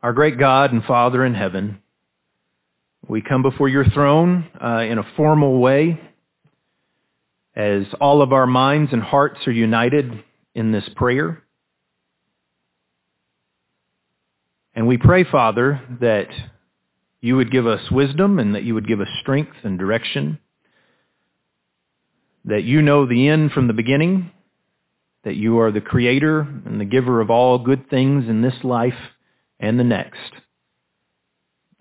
Our great God and Father in heaven, we come before your throne uh, in a formal way as all of our minds and hearts are united in this prayer. And we pray, Father, that you would give us wisdom and that you would give us strength and direction, that you know the end from the beginning, that you are the creator and the giver of all good things in this life and the next.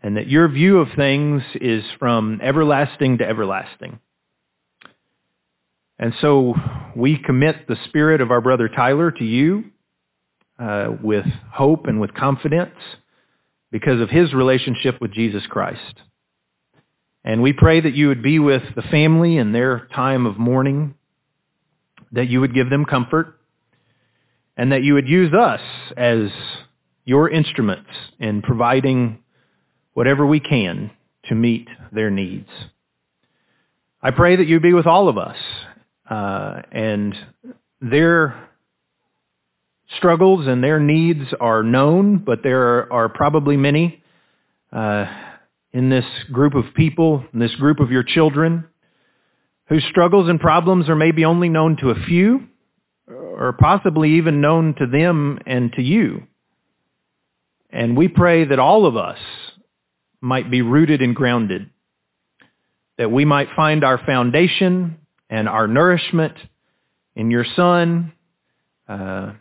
And that your view of things is from everlasting to everlasting. And so we commit the spirit of our brother Tyler to you uh, with hope and with confidence because of his relationship with Jesus Christ. And we pray that you would be with the family in their time of mourning, that you would give them comfort, and that you would use us as your instruments in providing whatever we can to meet their needs. I pray that you be with all of us uh, and their struggles and their needs are known, but there are, probably many uh, in this group of people, in this group of your children, whose struggles and problems are maybe only known to a few, or possibly even known to them and to you. And we pray that all of us might be rooted and grounded, that we might find our foundation and our nourishment in your Son, uh,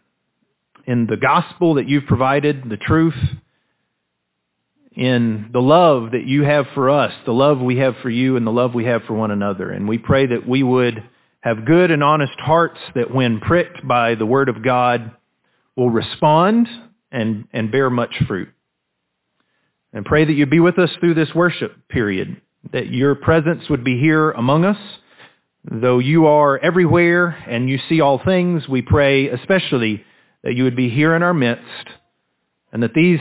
in the gospel that you've provided, the truth, in the love that you have for us, the love we have for you, and the love we have for one another. And we pray that we would have good and honest hearts that when pricked by the word of God will respond and, and bear much fruit. And pray that you be with us through this worship period, that your presence would be here among us. Though you are everywhere and you see all things, we pray especially that you would be here in our midst and that these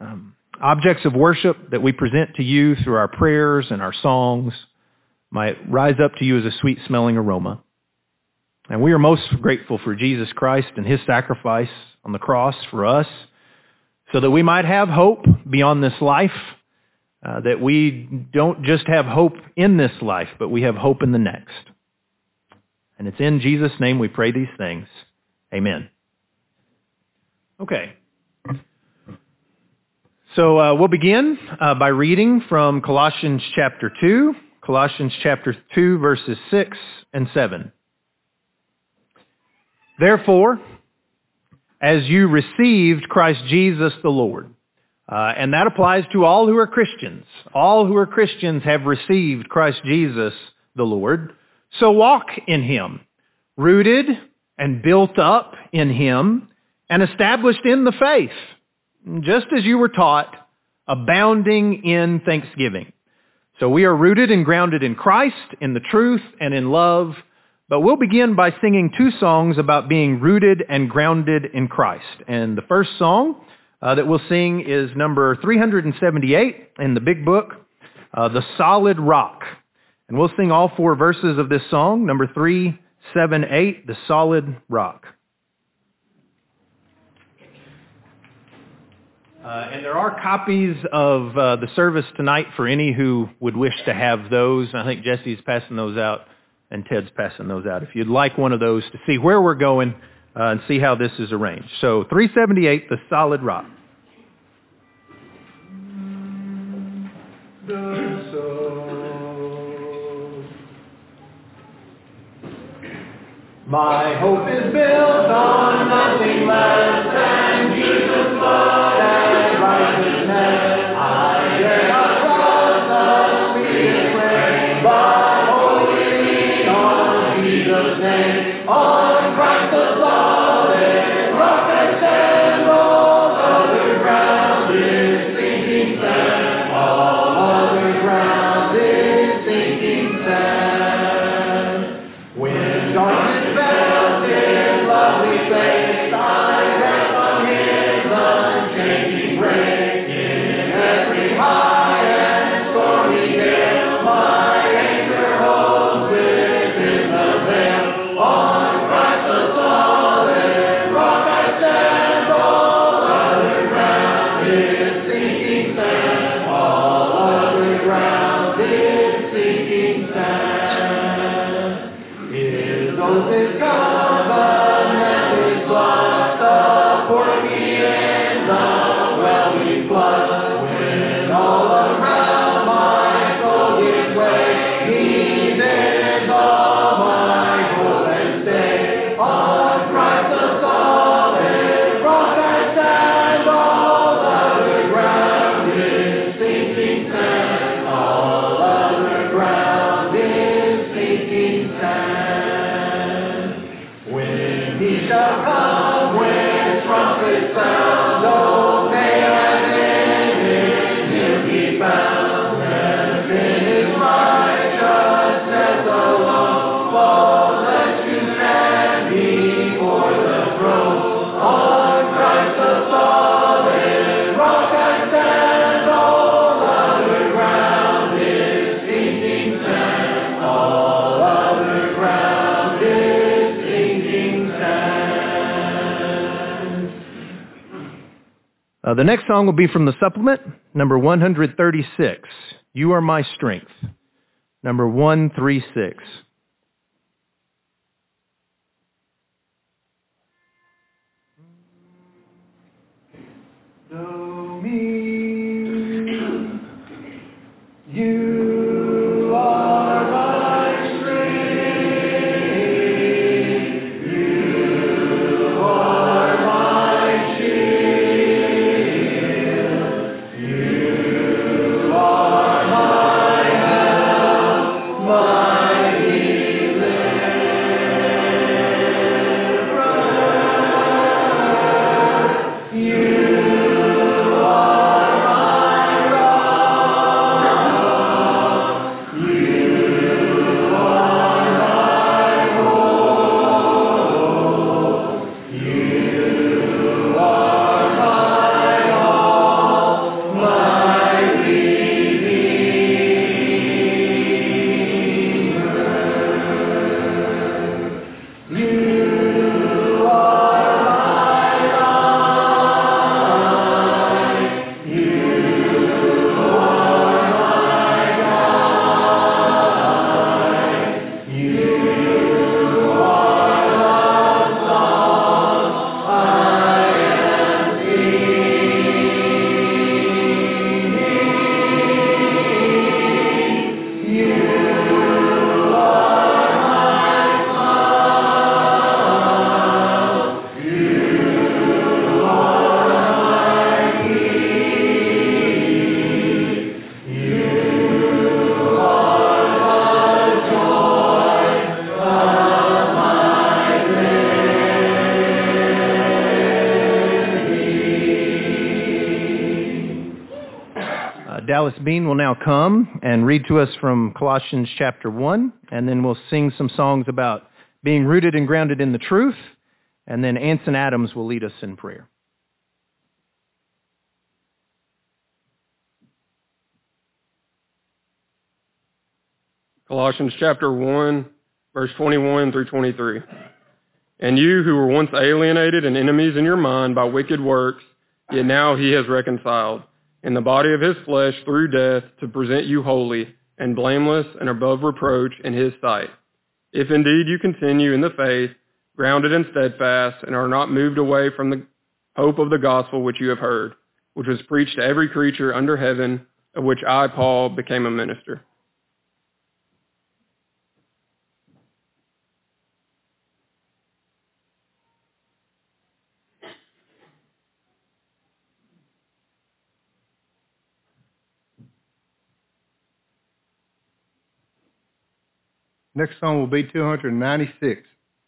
um, objects of worship that we present to you through our prayers and our songs might rise up to you as a sweet smelling aroma. And we are most grateful for Jesus Christ and his sacrifice on the cross for us so that we might have hope beyond this life, uh, that we don't just have hope in this life, but we have hope in the next. And it's in Jesus' name we pray these things. Amen. Okay. So uh, we'll begin uh, by reading from Colossians chapter 2, Colossians chapter 2, verses 6 and 7. Therefore, as you received Christ Jesus the Lord, uh, and that applies to all who are Christians. All who are Christians have received Christ Jesus the Lord. So walk in him, rooted and built up in him, and established in the faith, just as you were taught, abounding in thanksgiving. So we are rooted and grounded in Christ, in the truth, and in love, but we'll begin by singing two songs about being rooted and grounded in Christ. And the first song uh, that we'll sing is number 378 in the big book, uh, The Solid Rock. And we'll sing all four verses of this song, number 378, The Solid Rock. Uh, and there are copies of uh, the service tonight for any who would wish to have those. I think Jesse's passing those out and Ted's passing those out. If you'd like one of those to see where we're going uh, and see how this is arranged. So 378, the solid rock. My hope is built on nothing less than Jesus' blood Uh, the next song will be from the supplement, number 136, You Are My Strength, number 136. Know me, you are Dallas Bean will now come and read to us from Colossians chapter 1, and then we'll sing some songs about being rooted and grounded in the truth, and then Anson Adams will lead us in prayer. Colossians chapter 1, verse 21 through 23. And you who were once alienated and enemies in your mind by wicked works, yet now he has reconciled in the body of his flesh through death to present you holy and blameless and above reproach in his sight. If indeed you continue in the faith, grounded and steadfast, and are not moved away from the hope of the gospel which you have heard, which was preached to every creature under heaven, of which I, Paul, became a minister. Next song will be 296,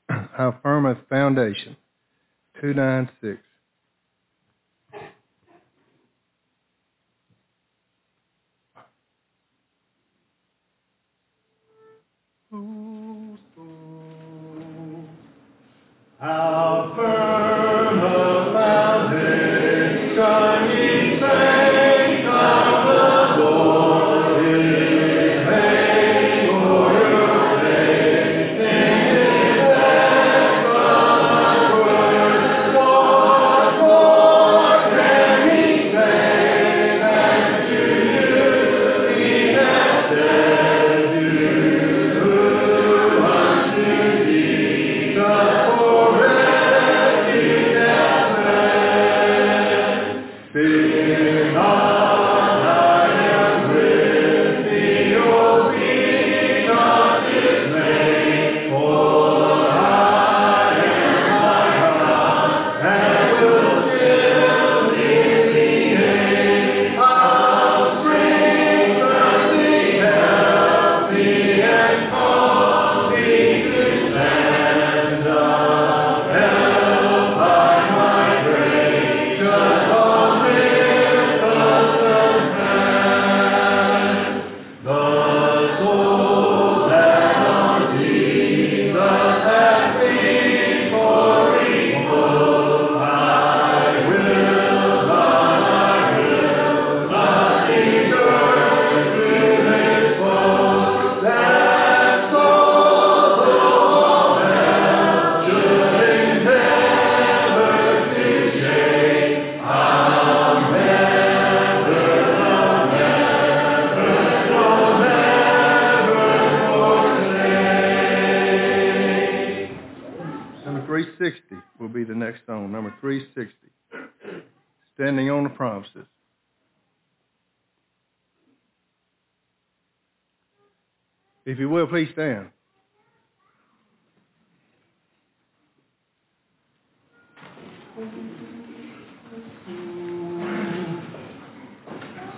How Firm a Foundation. 296. How firm On. If you will, please stand.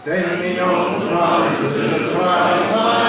Standing on the promises my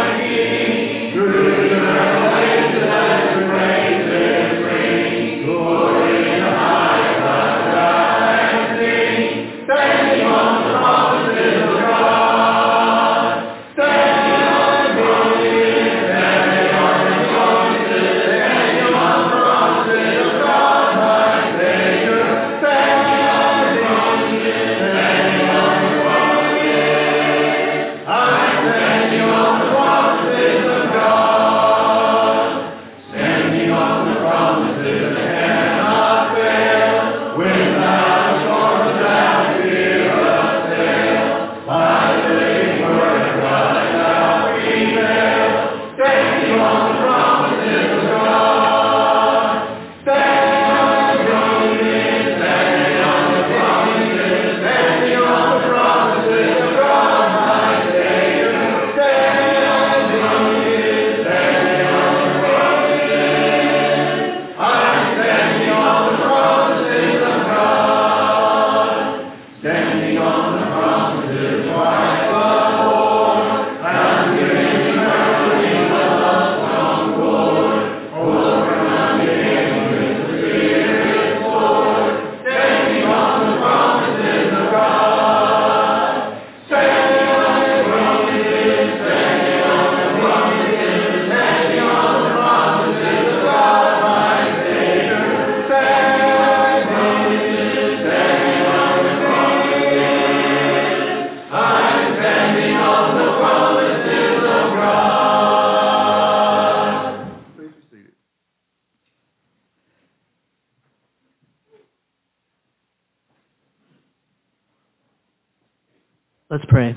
Let's pray.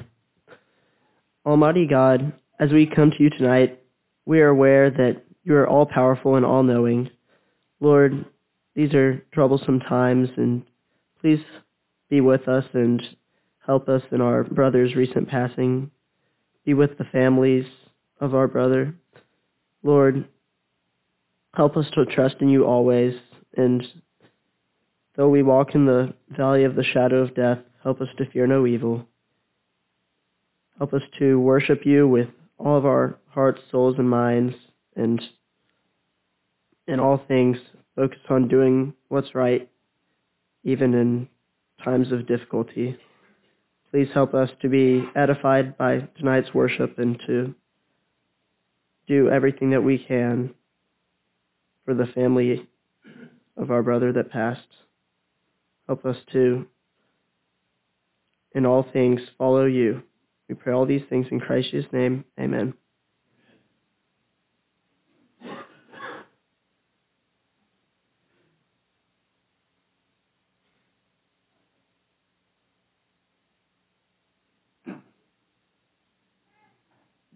Almighty God, as we come to you tonight, we are aware that you are all powerful and all knowing. Lord, these are troublesome times, and please be with us and help us in our brother's recent passing. Be with the families of our brother. Lord, help us to trust in you always, and though we walk in the valley of the shadow of death, help us to fear no evil. Help us to worship you with all of our hearts, souls, and minds, and in all things, focus on doing what's right, even in times of difficulty. Please help us to be edified by tonight's worship and to do everything that we can for the family of our brother that passed. Help us to, in all things, follow you. We pray all these things in Christ's name. Amen.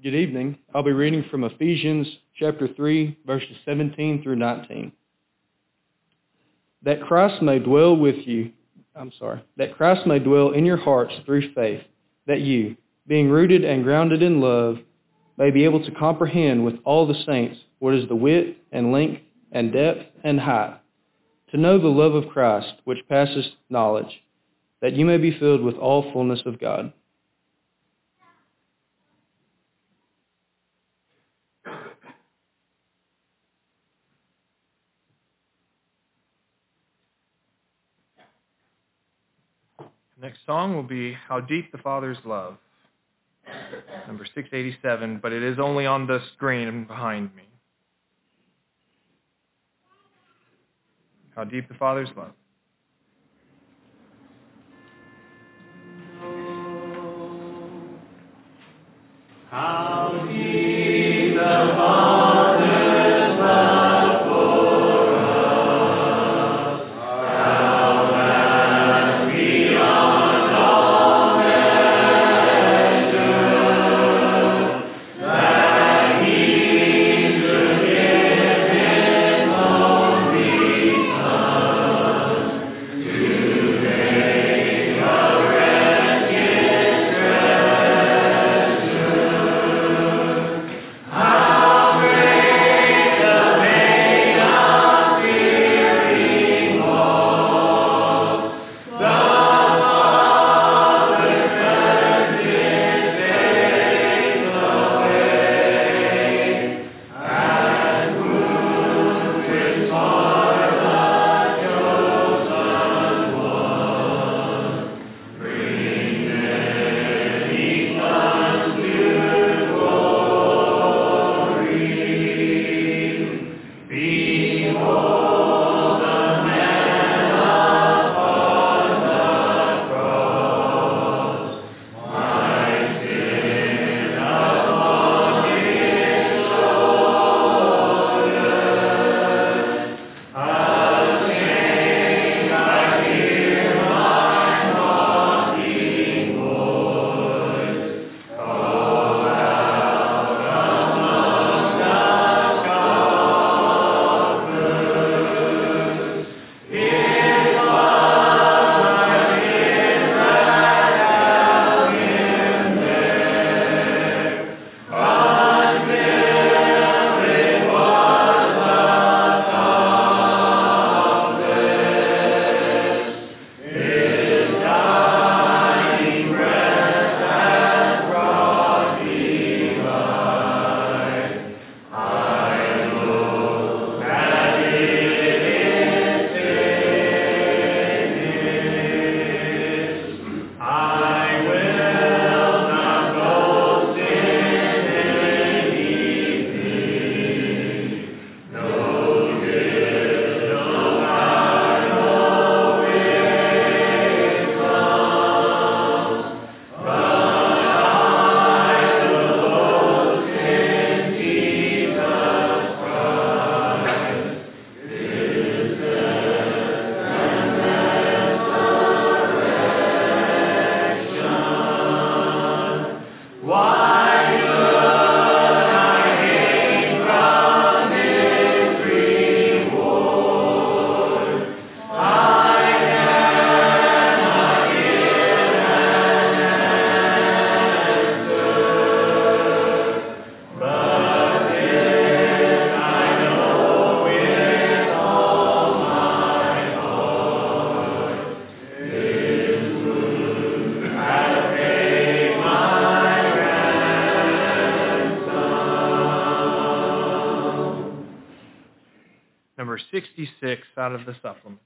Good evening. I'll be reading from Ephesians chapter 3, verses 17 through 19. That Christ may dwell with you, I'm sorry, that Christ may dwell in your hearts through faith, that you, being rooted and grounded in love, may be able to comprehend with all the saints what is the width and length and depth and height, to know the love of Christ which passes knowledge, that you may be filled with all fullness of God. Next song will be How Deep the Father's Love number 687, but it is only on the screen behind me. How deep the Father's love. 66 out of the supplement.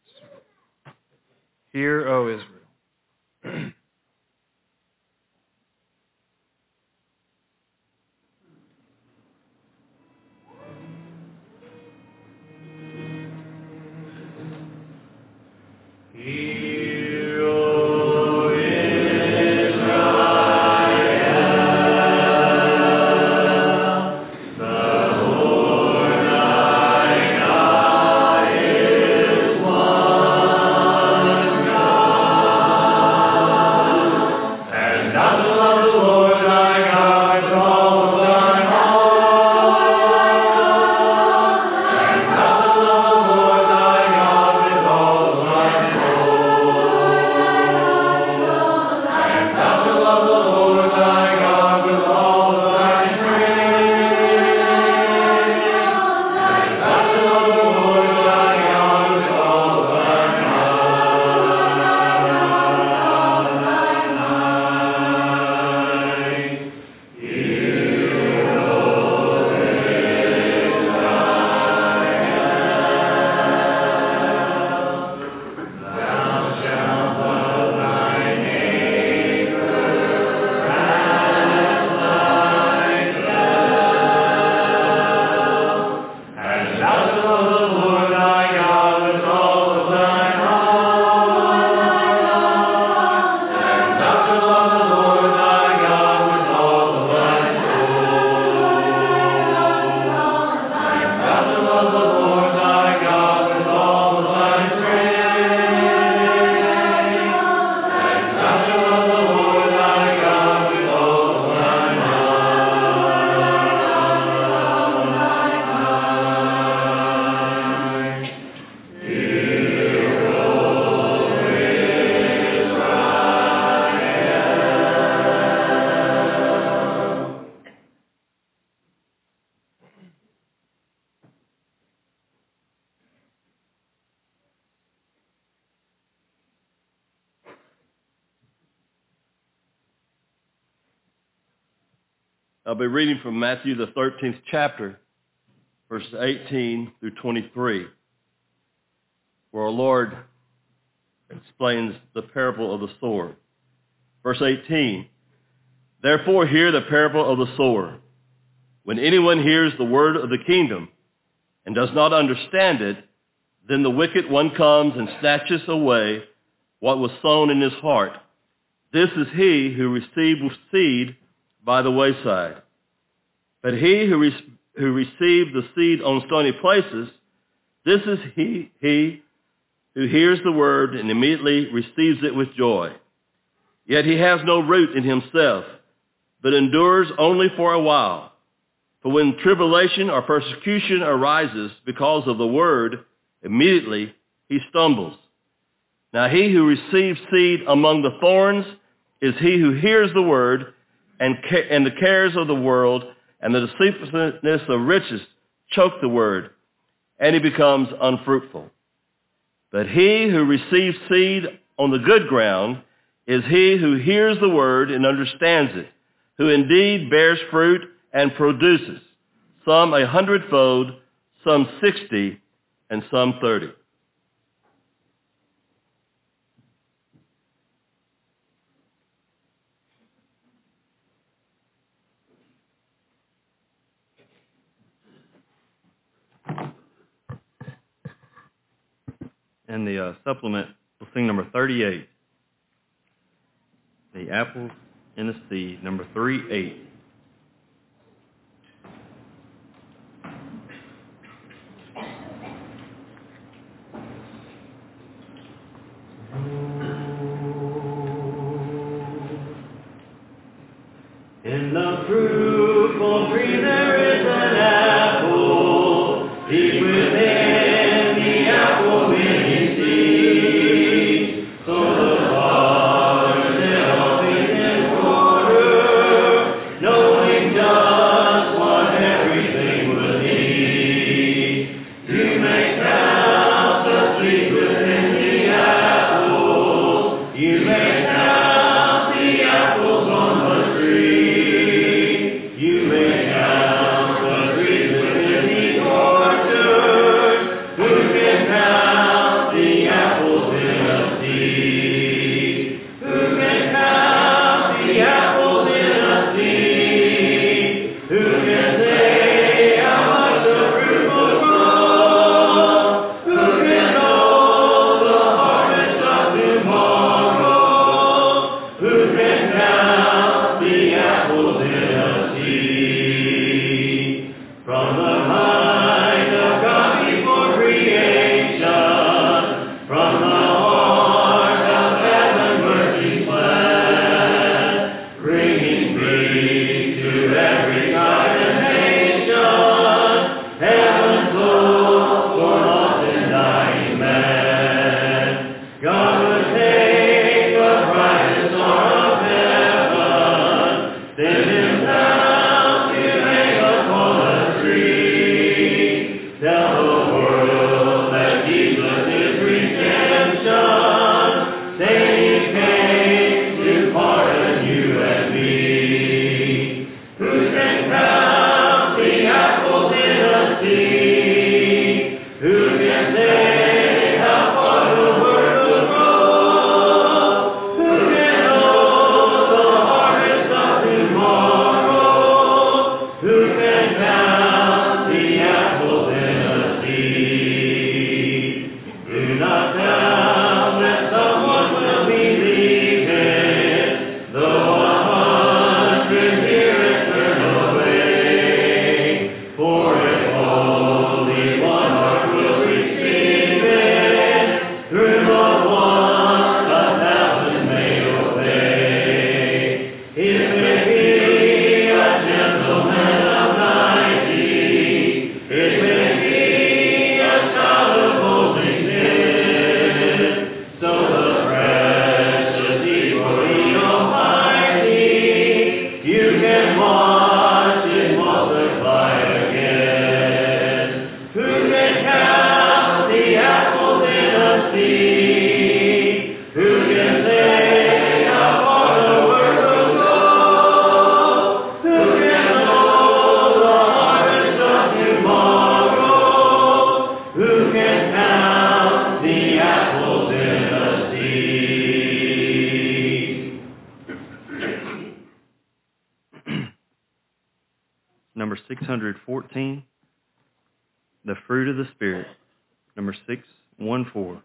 I'll be reading from Matthew, the 13th chapter, verses 18 through 23, where our Lord explains the parable of the sower. Verse 18, Therefore hear the parable of the sower. When anyone hears the word of the kingdom and does not understand it, then the wicked one comes and snatches away what was sown in his heart. This is he who received seed by the wayside. But he who, re- who received the seed on stony places, this is he, he who hears the word and immediately receives it with joy. Yet he has no root in himself, but endures only for a while. For when tribulation or persecution arises because of the word, immediately he stumbles. Now he who receives seed among the thorns is he who hears the word and, ca- and the cares of the world and the deceitfulness of riches choke the word, and he becomes unfruitful. But he who receives seed on the good ground is he who hears the word and understands it, who indeed bears fruit and produces, some a hundredfold, some sixty, and some thirty. And the uh, supplement, we'll sing number 38. The apples in the seed, number 3-8. Number 614, The Fruit of the Spirit, number 614.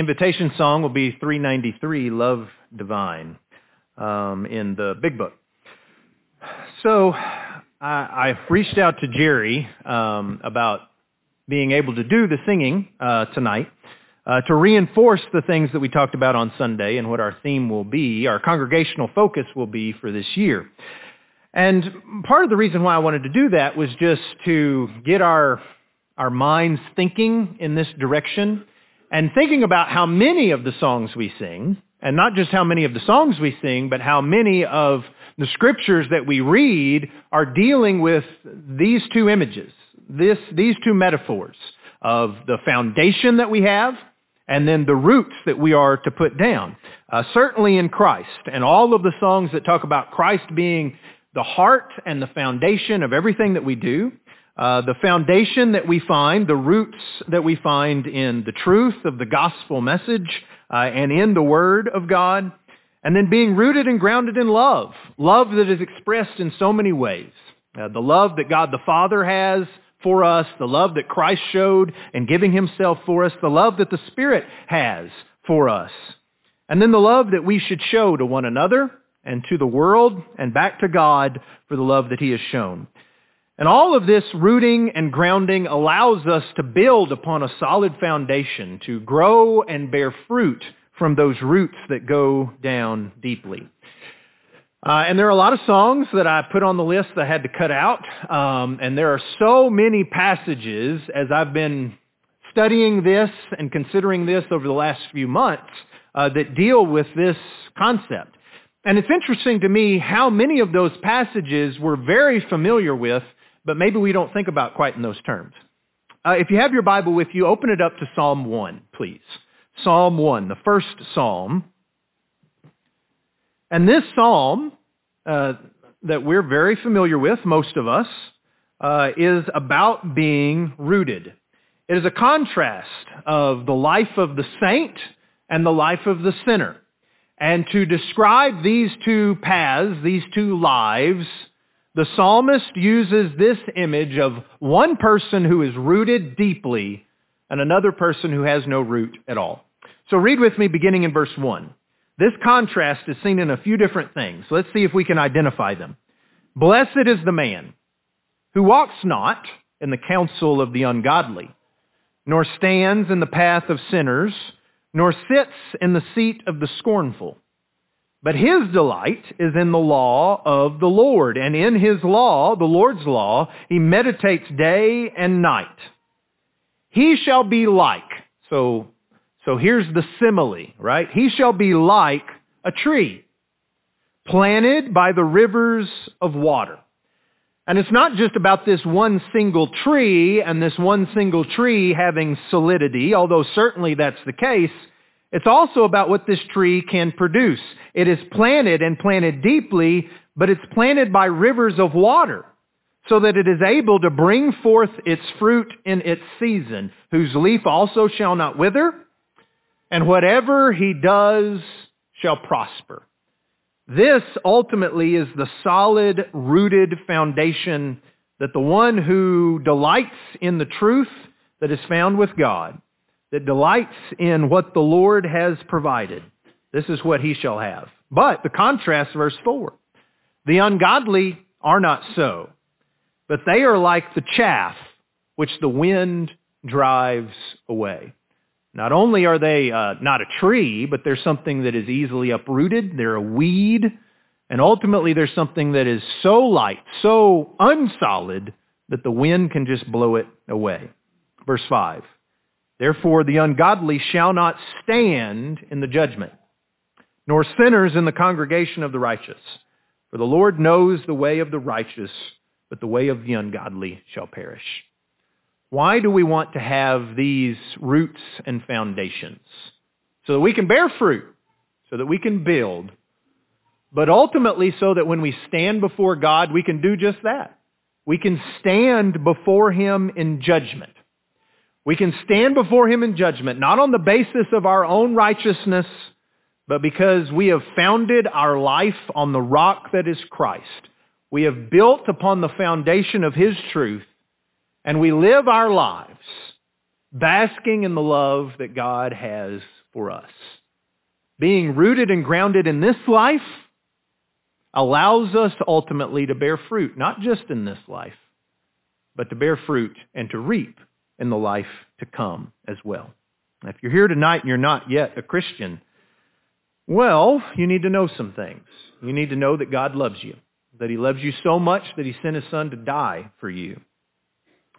Invitation song will be 393, Love Divine, um, in the Big Book. So I, I reached out to Jerry um, about being able to do the singing uh, tonight uh, to reinforce the things that we talked about on Sunday and what our theme will be, our congregational focus will be for this year. And part of the reason why I wanted to do that was just to get our our minds thinking in this direction and thinking about how many of the songs we sing, and not just how many of the songs we sing, but how many of the scriptures that we read are dealing with these two images, this, these two metaphors of the foundation that we have and then the roots that we are to put down. Uh, certainly in Christ and all of the songs that talk about Christ being the heart and the foundation of everything that we do, uh, the foundation that we find, the roots that we find in the truth of the gospel message uh, and in the word of God, and then being rooted and grounded in love, love that is expressed in so many ways. Uh, the love that God the Father has for us, the love that Christ showed in giving himself for us, the love that the Spirit has for us, and then the love that we should show to one another and to the world and back to God for the love that he has shown. And all of this rooting and grounding allows us to build upon a solid foundation, to grow and bear fruit from those roots that go down deeply. Uh, and there are a lot of songs that I put on the list that I had to cut out. Um, and there are so many passages as I've been studying this and considering this over the last few months uh, that deal with this concept. And it's interesting to me how many of those passages we're very familiar with, but maybe we don't think about quite in those terms. Uh, if you have your Bible with you, open it up to Psalm 1, please. Psalm 1, the first psalm. And this psalm uh, that we're very familiar with, most of us, uh, is about being rooted. It is a contrast of the life of the saint and the life of the sinner. And to describe these two paths, these two lives, the psalmist uses this image of one person who is rooted deeply and another person who has no root at all. So read with me beginning in verse 1. This contrast is seen in a few different things. Let's see if we can identify them. Blessed is the man who walks not in the counsel of the ungodly, nor stands in the path of sinners, nor sits in the seat of the scornful. But his delight is in the law of the Lord, and in his law, the Lord's law, he meditates day and night. He shall be like, so, so here's the simile, right? He shall be like a tree planted by the rivers of water. And it's not just about this one single tree and this one single tree having solidity, although certainly that's the case. It's also about what this tree can produce. It is planted and planted deeply, but it's planted by rivers of water so that it is able to bring forth its fruit in its season, whose leaf also shall not wither, and whatever he does shall prosper. This ultimately is the solid, rooted foundation that the one who delights in the truth that is found with God, that delights in what the Lord has provided, this is what he shall have. But the contrast, verse 4, the ungodly are not so, but they are like the chaff which the wind drives away. Not only are they uh, not a tree, but they're something that is easily uprooted. They're a weed. And ultimately, they're something that is so light, so unsolid, that the wind can just blow it away. Verse 5. Therefore, the ungodly shall not stand in the judgment, nor sinners in the congregation of the righteous. For the Lord knows the way of the righteous, but the way of the ungodly shall perish. Why do we want to have these roots and foundations? So that we can bear fruit, so that we can build, but ultimately so that when we stand before God, we can do just that. We can stand before him in judgment. We can stand before him in judgment, not on the basis of our own righteousness, but because we have founded our life on the rock that is Christ. We have built upon the foundation of his truth, and we live our lives basking in the love that God has for us. Being rooted and grounded in this life allows us ultimately to bear fruit, not just in this life, but to bear fruit and to reap in the life to come as well. If you're here tonight and you're not yet a Christian, well, you need to know some things. You need to know that God loves you, that he loves you so much that he sent his son to die for you.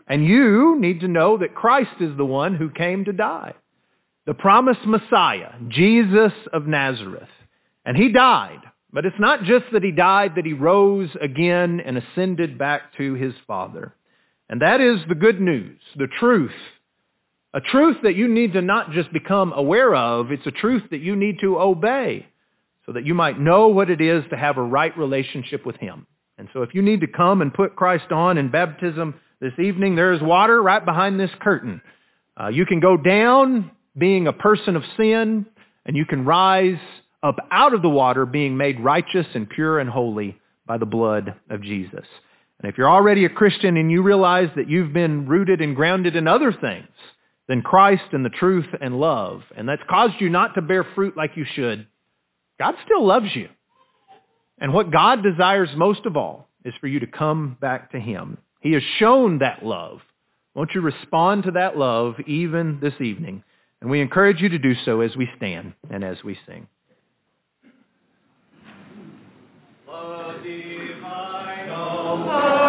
And you need to know that Christ is the one who came to die. The promised Messiah, Jesus of Nazareth. And he died. But it's not just that he died, that he rose again and ascended back to his Father. And that is the good news, the truth. A truth that you need to not just become aware of, it's a truth that you need to obey so that you might know what it is to have a right relationship with him. And so if you need to come and put Christ on in baptism this evening, there is water right behind this curtain. Uh, you can go down being a person of sin, and you can rise up out of the water being made righteous and pure and holy by the blood of Jesus. And if you're already a Christian and you realize that you've been rooted and grounded in other things than Christ and the truth and love, and that's caused you not to bear fruit like you should, God still loves you. And what God desires most of all is for you to come back to him. He has shown that love. Won't you respond to that love even this evening? And we encourage you to do so as we stand and as we sing. Oh.